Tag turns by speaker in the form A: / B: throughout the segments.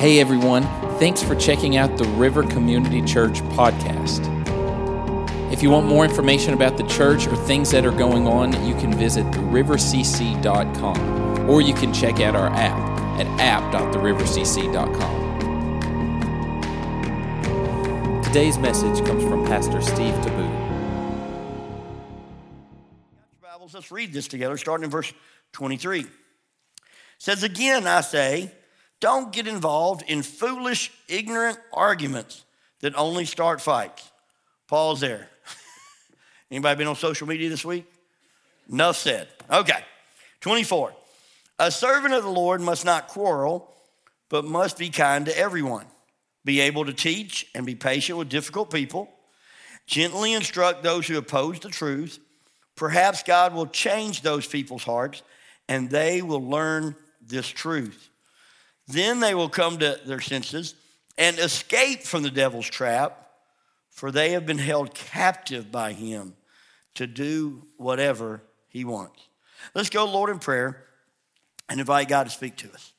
A: Hey everyone, thanks for checking out the River Community Church podcast. If you want more information about the church or things that are going on, you can visit therivercc.com or you can check out our app at app.therivercc.com. Today's message comes from Pastor Steve Tiebout.
B: Bibles, let's read this together, starting in verse 23. It says, Again, I say, don't get involved in foolish, ignorant arguments that only start fights. Pause there. Anybody been on social media this week? Enough said. Okay. 24. A servant of the Lord must not quarrel, but must be kind to everyone. Be able to teach and be patient with difficult people. Gently instruct those who oppose the truth. Perhaps God will change those people's hearts and they will learn this truth. Then they will come to their senses and escape from the devil's trap, for they have been held captive by him to do whatever he wants. Let's go, Lord, in prayer and invite God to speak to us.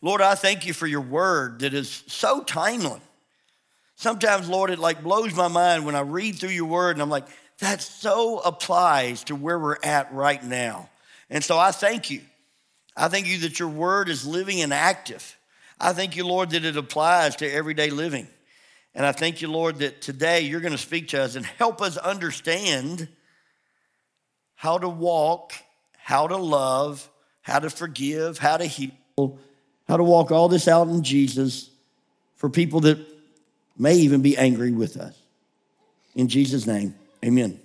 B: Lord, I thank you for your word that is so timely. Sometimes, Lord, it like blows my mind when I read through your word and I'm like, that so applies to where we're at right now. And so I thank you I thank you that your word is living and active. I thank you, Lord, that it applies to everyday living. And I thank you, Lord, that today you're going to speak to us and help us understand how to walk, how to love, how to forgive, how to heal, how to walk all this out in Jesus for people that may even be angry with us. In Jesus' name, amen.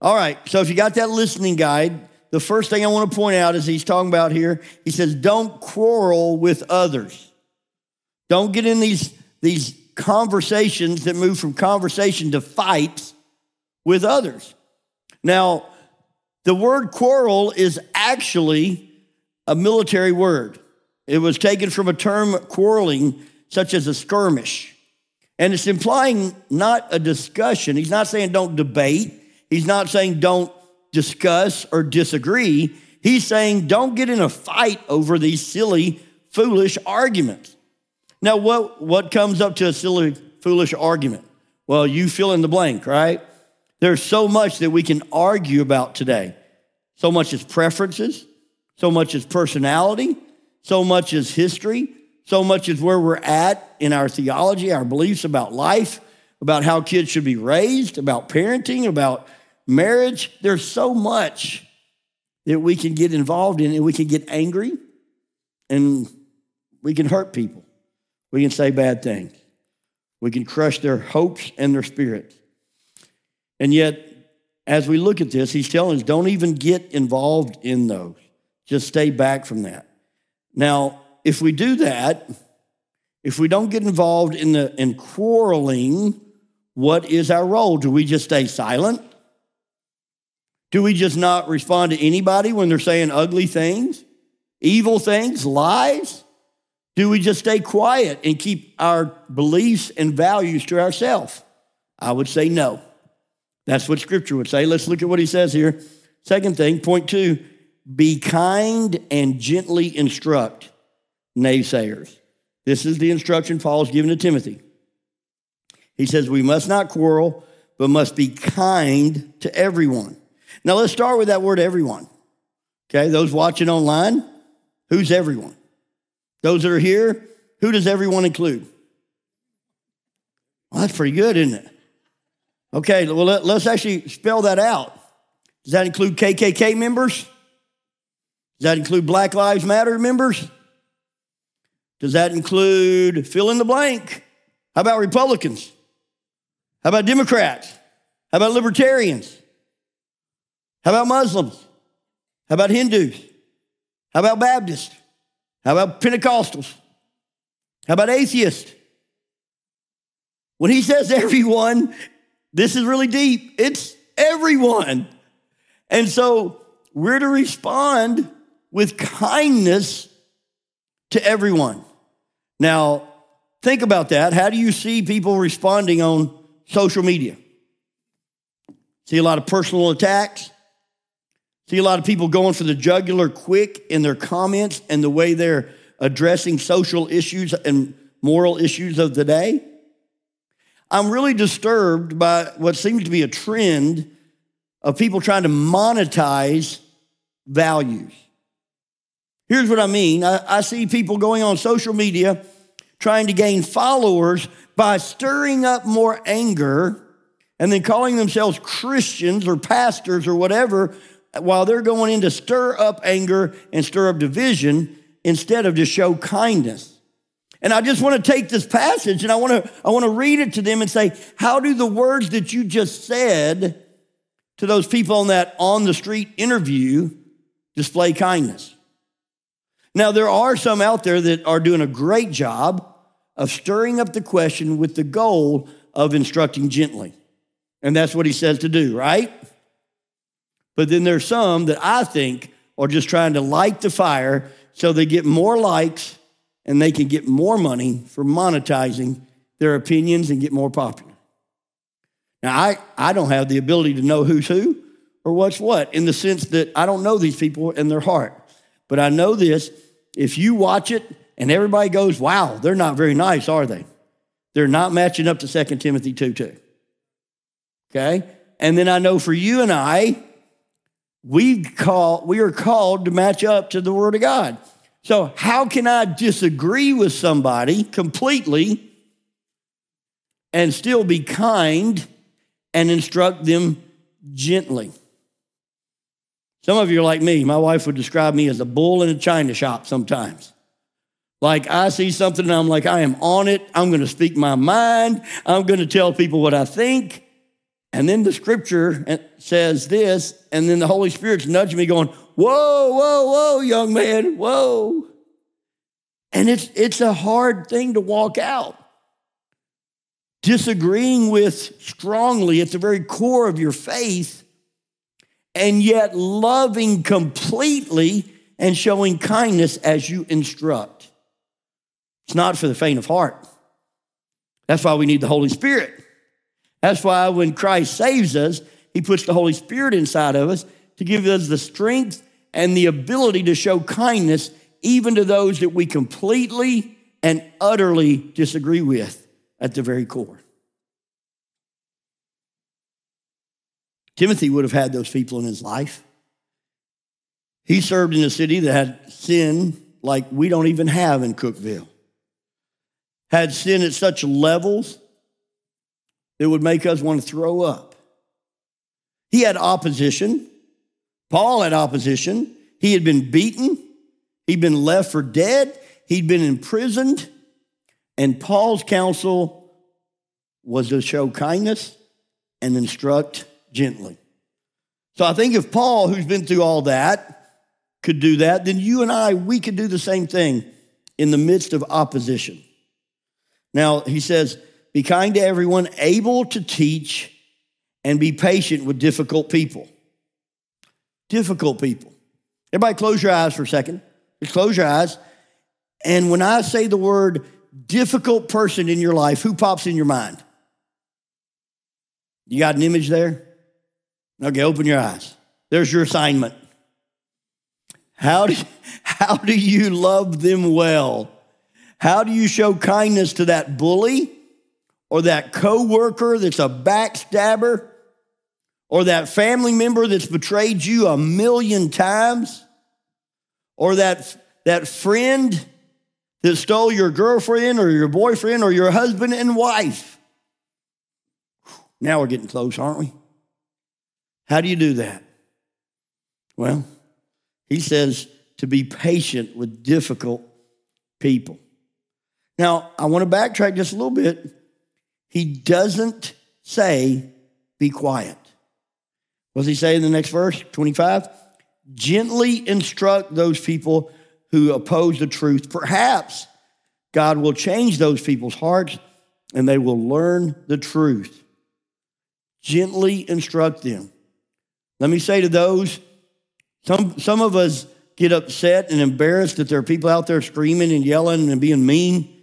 B: All right, so if you got that listening guide, the first thing I want to point out is he's talking about here, he says, don't quarrel with others. Don't get in these, these conversations that move from conversation to fights with others. Now, the word quarrel is actually a military word. It was taken from a term quarreling, such as a skirmish. And it's implying not a discussion. He's not saying don't debate. He's not saying don't discuss or disagree. He's saying don't get in a fight over these silly, foolish arguments. Now, what, what comes up to a silly, foolish argument? Well, you fill in the blank, right? There's so much that we can argue about today. So much as preferences, so much as personality, so much as history, so much as where we're at in our theology, our beliefs about life, about how kids should be raised, about parenting, about Marriage, there's so much that we can get involved in and we can get angry and we can hurt people. We can say bad things. We can crush their hopes and their spirits. And yet, as we look at this, he's telling us don't even get involved in those. Just stay back from that. Now, if we do that, if we don't get involved in the in quarreling, what is our role? Do we just stay silent? Do we just not respond to anybody when they're saying ugly things, evil things, lies? Do we just stay quiet and keep our beliefs and values to ourselves? I would say no. That's what scripture would say. Let's look at what he says here. Second thing, point two be kind and gently instruct naysayers. This is the instruction Paul's given to Timothy. He says, We must not quarrel, but must be kind to everyone now let's start with that word everyone. Okay, those watching online, who's everyone? Those that are here, who does everyone include? Well, that's pretty good, isn't it? Okay, well, let, us actually spell that out. Does that include KKK members? Does that include Black Lives Matter members? Does that include fill in the blank? How about Republicans? How about Democrats? How about libertarians? How about Muslims? How about Hindus? How about Baptists? How about Pentecostals? How about atheists? When he says everyone, this is really deep. It's everyone. And so we're to respond with kindness to everyone. Now, think about that. How do you see people responding on social media? See a lot of personal attacks, See a lot of people going for the jugular quick in their comments and the way they're addressing social issues and moral issues of the day. I'm really disturbed by what seems to be a trend of people trying to monetize values. Here's what I mean I, I, see people going on social media trying to gain followers by stirring up more anger and then calling themselves Christians or pastors or whatever while they're going in to stir up anger and stir up division instead of to show kindness. And I just want to take this passage and I want to, I want to read it to them and say, how do the words that you just said to those people on that on the street interview display kindness? Now, there are some out there that are doing a great job of stirring up the question with the goal of instructing gently. And that's what he says to do, right? But then there's some that I think are just trying to light the fire so they get more likes and they can get more money for monetizing their opinions and get more popular. Now, I, I don't have the ability to know who's who or what's what in the sense that I don't know these people in their heart. But I know this if you watch it and everybody goes, wow, they're not very nice, are they? They're not matching up to 2 Timothy 2 2. Okay? And then I know for you and I, we call we are called to match up to the word of God. So how can I disagree with somebody completely and still be kind and instruct them gently? Some of you are like me. My wife would describe me as a bull in a china shop sometimes. Like I see something and I'm like, I am on it. I'm going to speak my mind. I'm going to tell people what I think. And then the scripture uh, says this, and then the Holy Spirit's nudging me, going, Whoa, whoa, whoa, young man, whoa. And it's, it's a hard thing to walk out. Disagreeing with strongly at the very core of your faith, and yet loving completely and showing kindness as you instruct. It's not for the faint of heart. That's why we need the Holy Spirit. That's why when Christ saves us, he puts the Holy Spirit inside of us to give us the strength and the ability to show kindness even to those that we completely and utterly disagree with at the very core. Timothy would have had those people in his life. He served in a city that had sin like we don't even have in Cookeville. Had sin at such levels it would make us want to throw up. He had opposition. Paul had opposition. He had been beaten. He'd been left for dead. He'd been imprisoned. And Paul's counsel was to show kindness and instruct gently. So I think if Paul, who's been through all that, could do that, then you and I, we could do the same thing in the midst of opposition. Now, he says, be kind to everyone, able to teach, and be patient with difficult people. Difficult people. Everybody, close your eyes for a second. Just close your eyes. And when I say the word difficult person in your life, who pops in your mind? You got an image there? Okay, open your eyes. There's your assignment. How do, how do you love them well? How do you show kindness to that bully? Or that coworker that's a backstabber or that family member that's betrayed you a million times or that, that friend that stole your girlfriend or your boyfriend or your husband and wife. Now we're getting close, aren't we? How do you do that? Well, he says to be patient with difficult people. Now, I want to backtrack just a little bit he doesn't say, be quiet. What does he say in the next verse, 25? Gently instruct those people who oppose the truth. Perhaps God will change those people's hearts and they will learn the truth. Gently instruct them. Let me say to those, some, some of us get upset and embarrassed that there are people out there screaming and yelling and being mean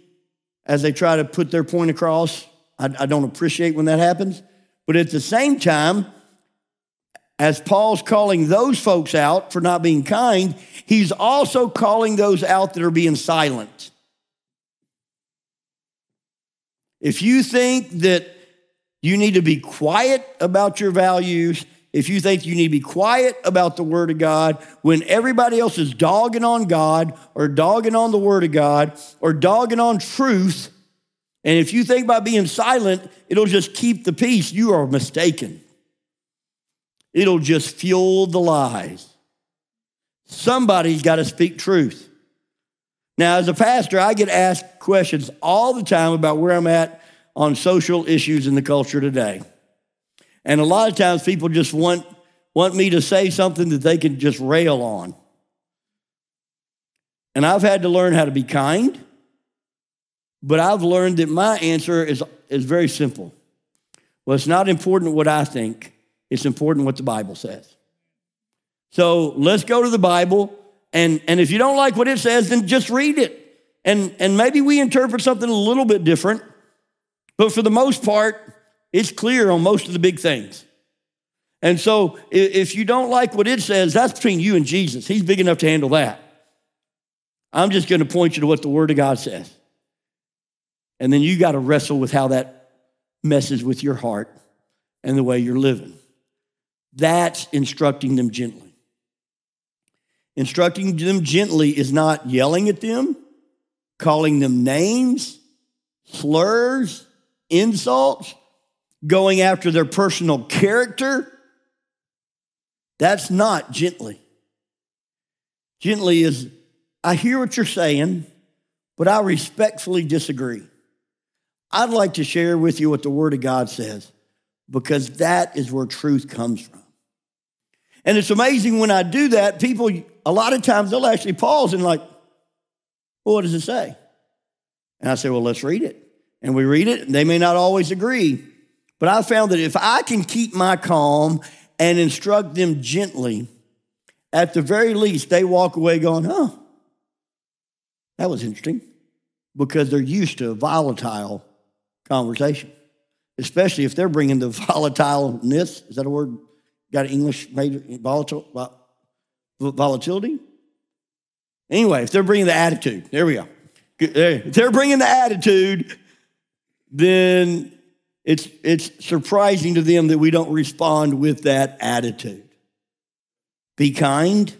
B: as they try to put their point across. I, I don't appreciate when that happens. But at the same time, as Paul's calling those folks out for not being kind, he's also calling those out that are being silent. If you think that you need to be quiet about your values, if you think you need to be quiet about the Word of God, when everybody else is dogging on God or dogging on the Word of God or dogging on truth, and if you think by being silent, it'll just keep the peace, you are mistaken. It'll just fuel the lies. Somebody's got to speak truth. Now, as a pastor, I get asked questions all the time about where I'm at on social issues in the culture today. And a lot of times people just want, want me to say something that they can just rail on. And I've had to learn how to be kind, but I've learned that my answer is, is very simple. Well, it's not important what I think, it's important what the Bible says. So let's go to the Bible, and, and if you don't like what it says, then just read it. And, and maybe we interpret something a little bit different, but for the most part, it's clear on most of the big things. And so if you don't like what it says, that's between you and Jesus. He's big enough to handle that. I'm just going to point you to what the Word of God says. And then you got to wrestle with how that messes with your heart and the way you're living. That's instructing them gently. Instructing them gently is not yelling at them, calling them names, slurs, insults, going after their personal character. That's not gently. Gently is, I hear what you're saying, but I respectfully disagree. I'd like to share with you what the Word of God says because that is where truth comes from. And it's amazing when I do that, people, a lot of times they'll actually pause and, like, well, what does it say? And I say, well, let's read it. And we read it, and they may not always agree. But I found that if I can keep my calm and instruct them gently, at the very least, they walk away going, huh, that was interesting. Because they're used to volatile conversation, especially if they're bringing the volatileness. Is that a word? Got an English made volatile volatility? Anyway, if they're bringing the attitude, there we go. If they're bringing the attitude, then it's, it's surprising to them that we don't respond with that attitude. Be kind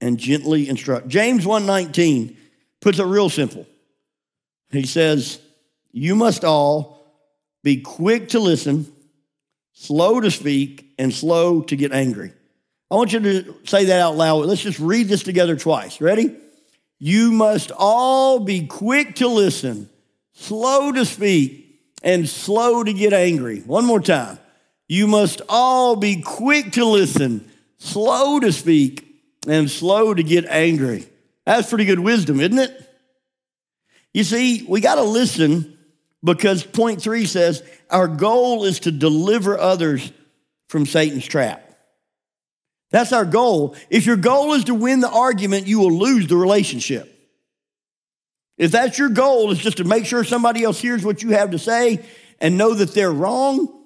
B: and gently instruct. James 1:19 puts it real simple. He says, "You must all be quick to listen, slow to speak, and slow to get angry." I want you to say that out loud. Let's just read this together twice. Ready? You must all be quick to listen, slow to speak, and slow to get angry. One more time. You must all be quick to listen, slow to speak, and slow to get angry. That's pretty good wisdom, isn't it? You see, we got to listen because point three says our goal is to deliver others from Satan's trap. That's our goal. If your goal is to win the argument, you will lose the relationship. If that's your goal, is just to make sure somebody else hears what you have to say and know that they're wrong,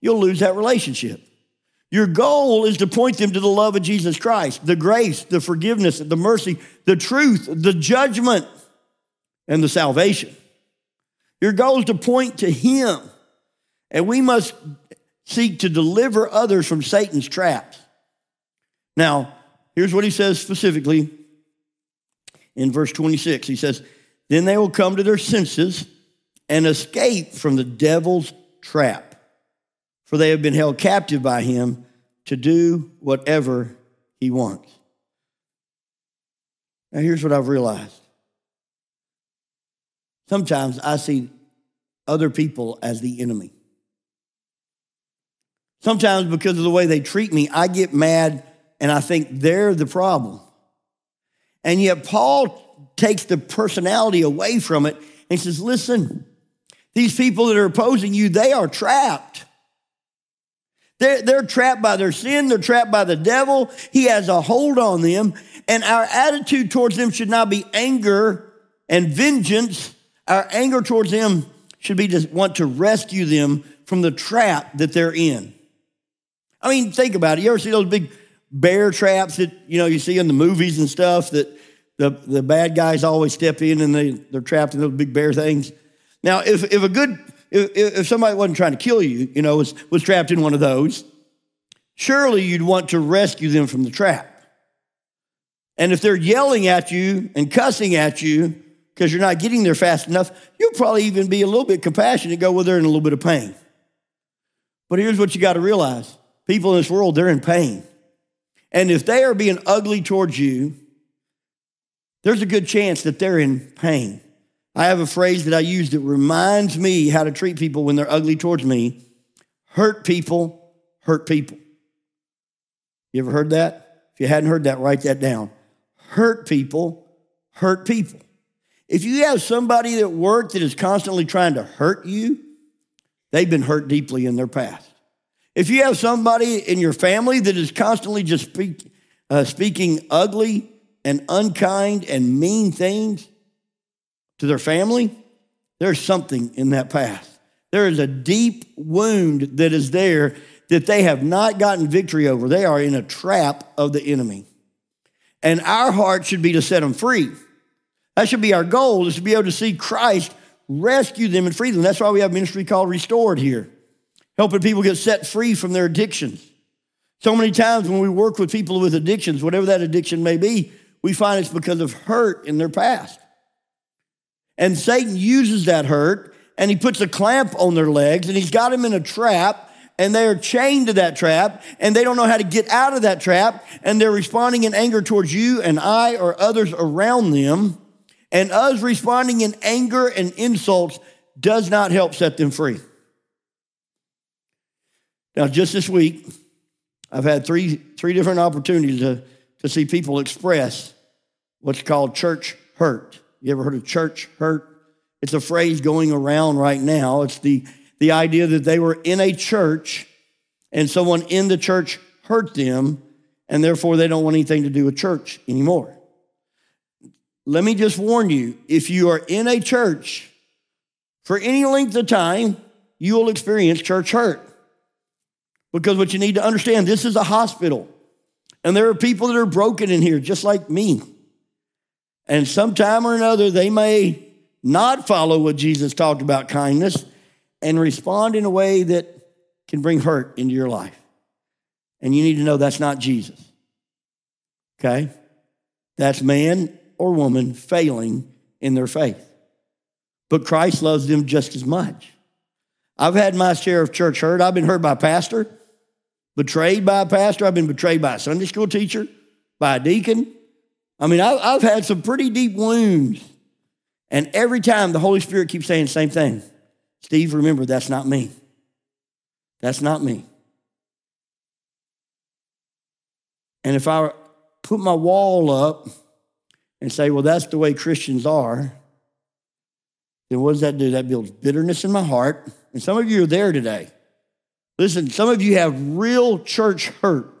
B: you'll lose that relationship. Your goal is to point them to the love of Jesus Christ, the grace, the forgiveness, the mercy, the truth, the judgment, and the salvation. Your goal is to point to Him. And we must seek to deliver others from Satan's traps. Now, here's what he says specifically in verse 26. He says, then they will come to their senses and escape from the devil's trap, for they have been held captive by him to do whatever he wants. Now, here's what I've realized sometimes I see other people as the enemy. Sometimes, because of the way they treat me, I get mad and I think they're the problem. And yet, Paul takes the personality away from it and says, listen, these people that are opposing you, they are trapped. They're, they're trapped by their sin, they're trapped by the devil. He has a hold on them. And our attitude towards them should not be anger and vengeance. Our anger towards them should be to want to rescue them from the trap that they're in. I mean, think about it. You ever see those big bear traps that you know you see in the movies and stuff that the, the bad guys always step in and they, they're trapped in those big bear things. Now, if, if a good if, if somebody wasn't trying to kill you, you know, was, was trapped in one of those, surely you'd want to rescue them from the trap. And if they're yelling at you and cussing at you because you're not getting there fast enough, you'll probably even be a little bit compassionate, and go, well, they're in a little bit of pain. But here's what you got to realize people in this world, they're in pain. And if they are being ugly towards you, there's a good chance that they're in pain. I have a phrase that I use that reminds me how to treat people when they're ugly towards me. Hurt people, hurt people. You ever heard that? If you hadn't heard that, write that down. Hurt people, hurt people. If you have somebody at work that is constantly trying to hurt you, they've been hurt deeply in their past. If you have somebody in your family that is constantly just speak, uh, speaking ugly and unkind and mean things to their family, there's something in that past. There is a deep wound that is there that they have not gotten victory over. They are in a trap of the enemy. And our heart should be to set them free. That should be our goal, is to be able to see Christ rescue them and free them. That's why we have ministry called Restored here helping people get set free from their addictions. So many times when we work with people with addictions, whatever that addiction may be, we find it's because of hurt in their past. And Satan uses that hurt and he puts a clamp on their legs and he's got them in a trap and they are chained to that trap and they don't know how to get out of that trap and they're responding in anger towards you and I or others around them. And us responding in anger and insults does not help set them free. Now, just this week, I've had three, three different opportunities to, to see people express what's called church hurt. You ever heard of church hurt? It's a phrase going around right now. It's the, the idea that they were in a church and someone in the church hurt them, and therefore they don't want anything to do with church anymore. Let me just warn you if you are in a church for any length of time, you will experience church hurt. Because what you need to understand, this is a hospital. And there are people that are broken in here, just like me. And sometime or another, they may not follow what Jesus talked about kindness and respond in a way that can bring hurt into your life. And you need to know that's not Jesus. Okay? That's man or woman failing in their faith. But Christ loves them just as much. I've had my share of church hurt. I've been hurt by a pastor betrayed by a pastor. I've been betrayed by a Sunday school teacher, by a deacon. I mean, I've had some pretty deep wounds. And every time the Holy Spirit keeps saying the same thing Steve, remember, that's not me. That's not me. And if I put my wall up and say, well, that's the way Christians are, then what does that do? That builds bitterness in my heart. And some of you are there today. Listen, some of you have real church hurt.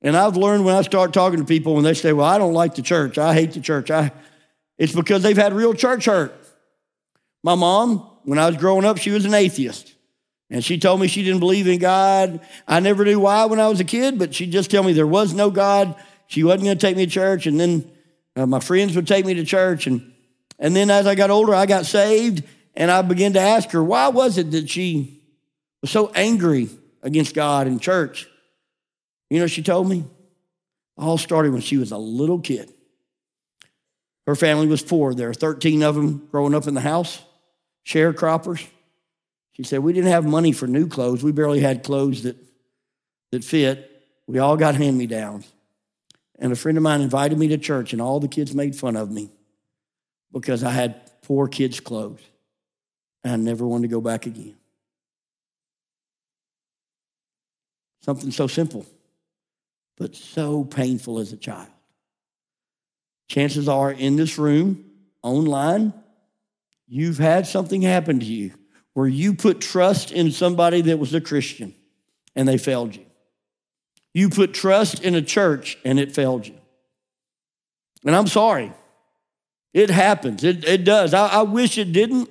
B: And I've learned when I start talking to people when they say, Well, I don't like the church, I hate the church, I, it's because they've had real church hurt. My mom, when I was growing up, she was an atheist. And she told me she didn't believe in God. I never knew why when I was a kid, but she'd just tell me there was no God. She wasn't going to take me to church. And then uh, my friends would take me to church. And, and then as I got older, I got saved. And I began to ask her, why was it that she was so angry against God in church. You know, she told me all started when she was a little kid. Her family was poor. There were 13 of them growing up in the house, sharecroppers. She said, We didn't have money for new clothes. We barely had clothes that, that fit. We all got hand me downs. And a friend of mine invited me to church, and all the kids made fun of me because I had poor kids' clothes. And I never wanted to go back again. Something so simple, but so painful as a child. Chances are in this room, online, you've had something happen to you where you put trust in somebody that was a Christian and they failed you. You put trust in a church and it failed you. And I'm sorry. It happens. It, it does. I, I wish it didn't.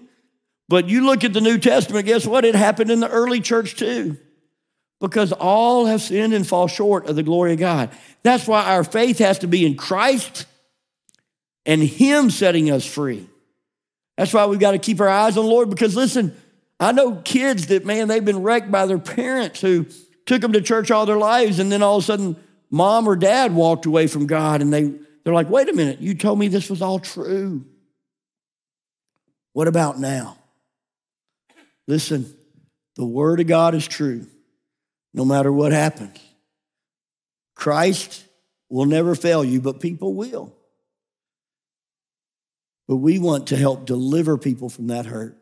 B: But you look at the New Testament, guess what? It happened in the early church too. because all have sinned and fall short of the glory of God. That's why our faith has to be in Christ and Him setting us free. That's why we've got to keep our eyes on the Lord because listen, I know kids that, man, they've been wrecked by their parents who took them to church all their lives, and then all of a sudden, mom or dad walked away from God, and they, they're like, wait a minute, you told me this was all true. What about now? Listen, the Word of God is true no matter what happens. Christ will never fail you, but people will. But we want to help deliver people from that hurt.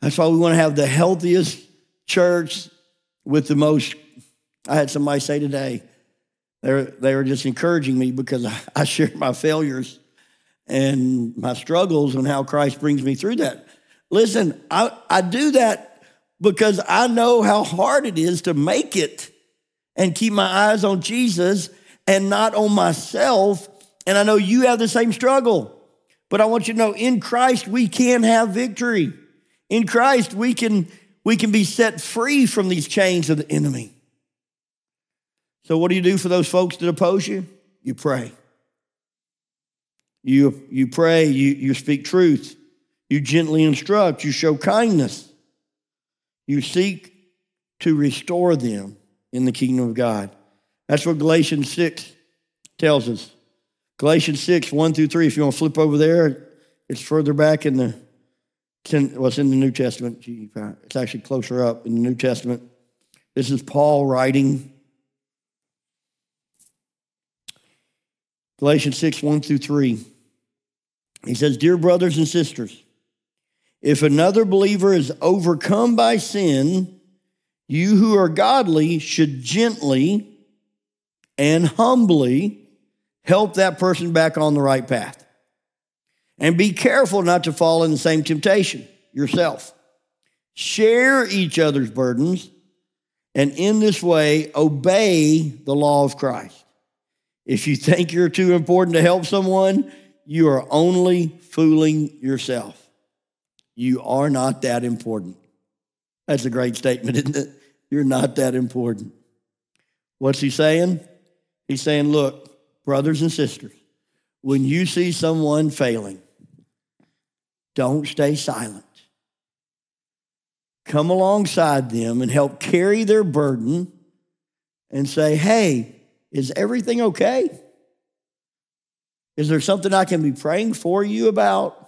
B: That's why we want to have the healthiest church with the most. I had somebody say today, they were, they were just encouraging me because I, I shared my failures and my struggles and how Christ brings me through that. Listen, I, I do that because I know how hard it is to make it and keep my eyes on Jesus and not on myself. And I know you have the same struggle. But I want you to know in Christ we can have victory. In Christ we can we can be set free from these chains of the enemy. So what do you do for those folks that oppose you? You pray. You, you pray, you, you speak truth, you gently instruct, you show kindness, you seek to restore them in the kingdom of God. That's what Galatians 6 tells us. Galatians 6, 1 through 3. If you want to flip over there, it's further back in the, what's in the New Testament. It's actually closer up in the New Testament. This is Paul writing. Galatians 6, 1 through 3. He says, Dear brothers and sisters, if another believer is overcome by sin, you who are godly should gently and humbly help that person back on the right path. And be careful not to fall in the same temptation yourself. Share each other's burdens, and in this way, obey the law of Christ. If you think you're too important to help someone, you are only fooling yourself. You are not that important. That's a great statement, isn't it? You're not that important. What's he saying? He's saying, look, brothers and sisters, when you see someone failing, don't stay silent. Come alongside them and help carry their burden and say, hey, is everything okay? Is there something I can be praying for you about?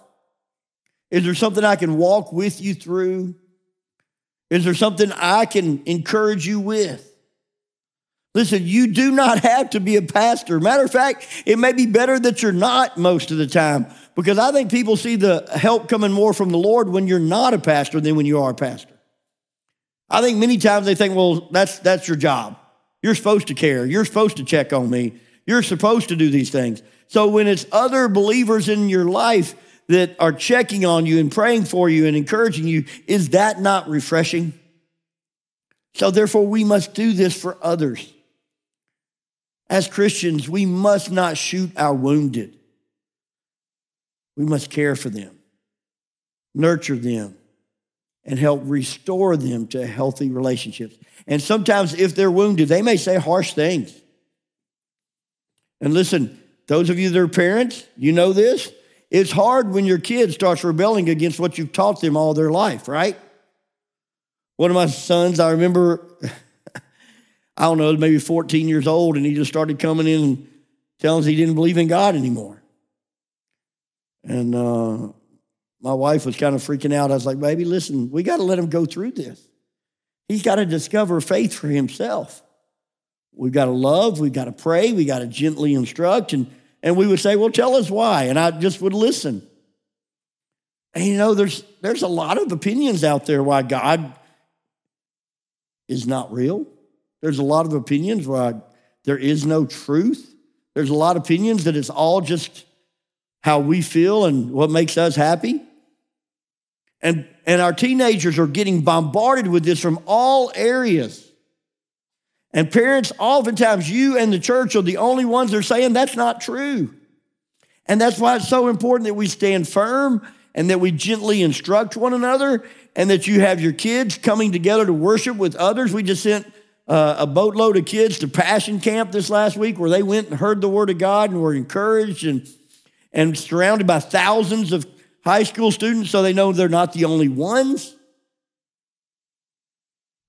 B: Is there something I can walk with you through? Is there something I can encourage you with? Listen, you do not have to be a pastor. Matter of fact, it may be better that you're not most of the time because I think people see the help coming more from the Lord when you're not a pastor than when you are a pastor. I think many times they think, well, that's, that's your job. You're supposed to care. You're supposed to check on me. You're supposed to do these things. So when it's other believers in your life that are checking on you and praying for you and encouraging you, is that not refreshing? So therefore, we must do this for others. As Christians, we must not shoot our wounded. We must care for them, nurture them, and help restore them to healthy relationships. And sometimes, if they're wounded, they may say harsh things. And listen, those of you that are parents, you know this. It's hard when your kid starts rebelling against what you've taught them all their life, right? One of my sons, I remember I don't know, maybe 14 years old, and he just started coming in and telling us he didn't believe in God anymore. And uh, my wife was kind of freaking out. I was like, baby, listen, we got to let him go through this. He's got to discover faith for himself. We've got to love, we've got to pray, we got to gently instruct. And, and we would say, well, tell us why. And I just would listen. And you know, there's, there's a lot of opinions out there why God is not real. There's a lot of opinions where there is no truth. There's a lot of opinions that it's all just how we feel and what makes us happy. And, and our teenagers are getting bombarded with this from all areas. And parents, oftentimes you and the church are the only ones that are saying that's not true. And that's why it's so important that we stand firm and that we gently instruct one another and that you have your kids coming together to worship with others. We just sent uh, a boatload of kids to Passion Camp this last week where they went and heard the Word of God and were encouraged and, and surrounded by thousands of high school students so they know they're not the only ones.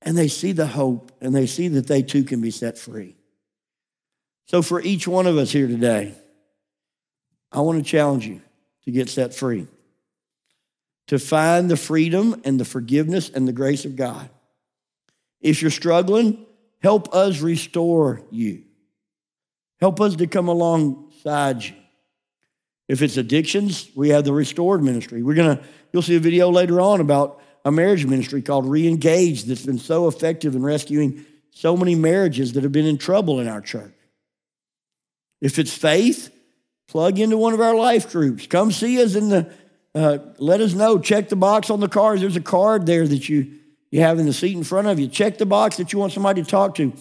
B: And they see the hope and they see that they too can be set free. So, for each one of us here today, I want to challenge you to get set free, to find the freedom and the forgiveness and the grace of God. If you're struggling, help us restore you. Help us to come alongside you. If it's addictions, we have the restored ministry. We're gonna, you'll see a video later on about a marriage ministry called Reengage that's been so effective in rescuing so many marriages that have been in trouble in our church. If it's faith, plug into one of our life groups. Come see us in the, uh, let us know. Check the box on the cars. There's a card there that you, you have in the seat in front of you. Check the box that you want somebody to talk to.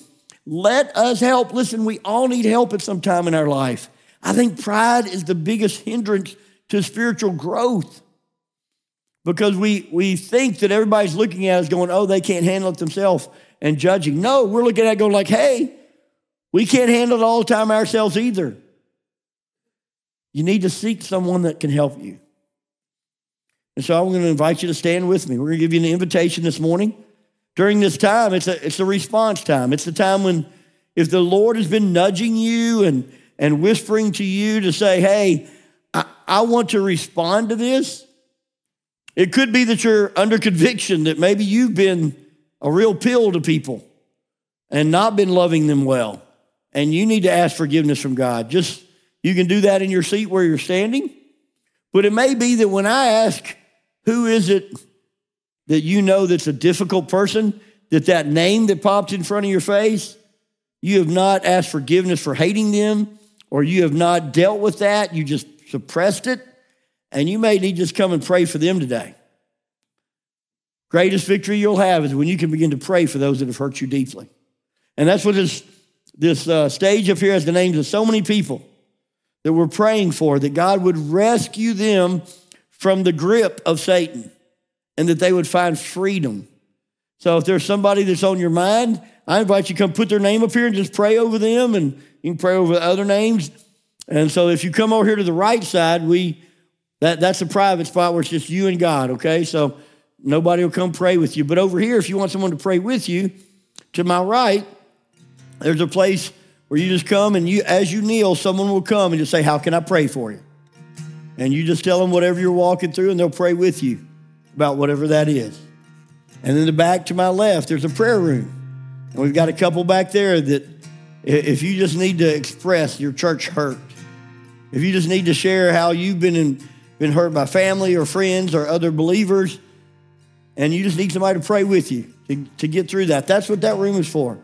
B: Let us help. Listen, we all need help at some time in our life. I think pride is the biggest hindrance to spiritual growth because we, we think that everybody's looking at us going, oh, they can't handle it themselves and judging. No, we're looking at it going like, hey, we can't handle it all the time ourselves either. You need to seek someone that can help you. And so I'm going to invite you to stand with me. We're going to give you an invitation this morning. During this time, it's a, it's a response time. It's the time when, if the Lord has been nudging you and, and whispering to you to say, hey, I, I want to respond to this, it could be that you're under conviction that maybe you've been a real pill to people and not been loving them well and you need to ask forgiveness from God. Just you can do that in your seat where you're standing. But it may be that when I ask, who is it that you know that's a difficult person, that that name that popped in front of your face, you have not asked forgiveness for hating them, or you have not dealt with that, you just suppressed it, and you may need to just come and pray for them today. Greatest victory you'll have is when you can begin to pray for those that have hurt you deeply. And that's what this this uh, stage up here has the names of so many people that we're praying for, that God would rescue them from the grip of Satan and that they would find freedom. So if there's somebody that's on your mind, I invite you to come put their name up here and just pray over them, and you can pray over other names. And so if you come over here to the right side, we that, that's a private spot where it's just you and God, okay? So nobody will come pray with you. But over here, if you want someone to pray with you, to my right, there's a place where you just come and you, as you kneel, someone will come and just say, How can I pray for you? And you just tell them whatever you're walking through, and they'll pray with you about whatever that is. And then the back to my left, there's a prayer room. And we've got a couple back there that if you just need to express your church hurt, if you just need to share how you've been in, been hurt by family or friends or other believers, and you just need somebody to pray with you to, to get through that, that's what that room is for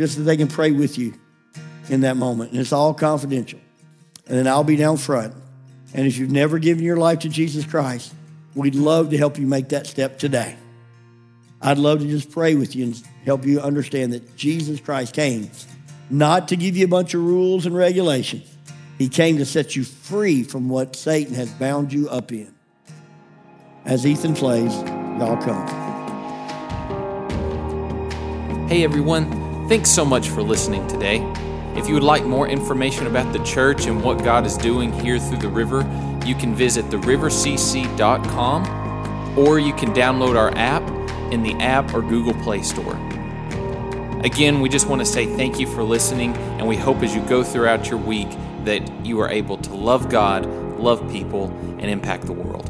B: just that they can pray with you in that moment. And it's all confidential. And then I'll be down front. And if you've never given your life to Jesus Christ, we'd love to help you make that step today. I'd love to just pray with you and help you understand that Jesus Christ came not to give you a bunch of rules and regulations. He came to set you free from what Satan has bound you up in. As Ethan plays, y'all come.
A: Hey everyone. Thanks so much for listening today. If you would like more information about the church and what God is doing here through the river, you can visit therivercc.com or you can download our app in the app or Google Play Store. Again, we just want to say thank you for listening, and we hope as you go throughout your week that you are able to love God, love people, and impact the world.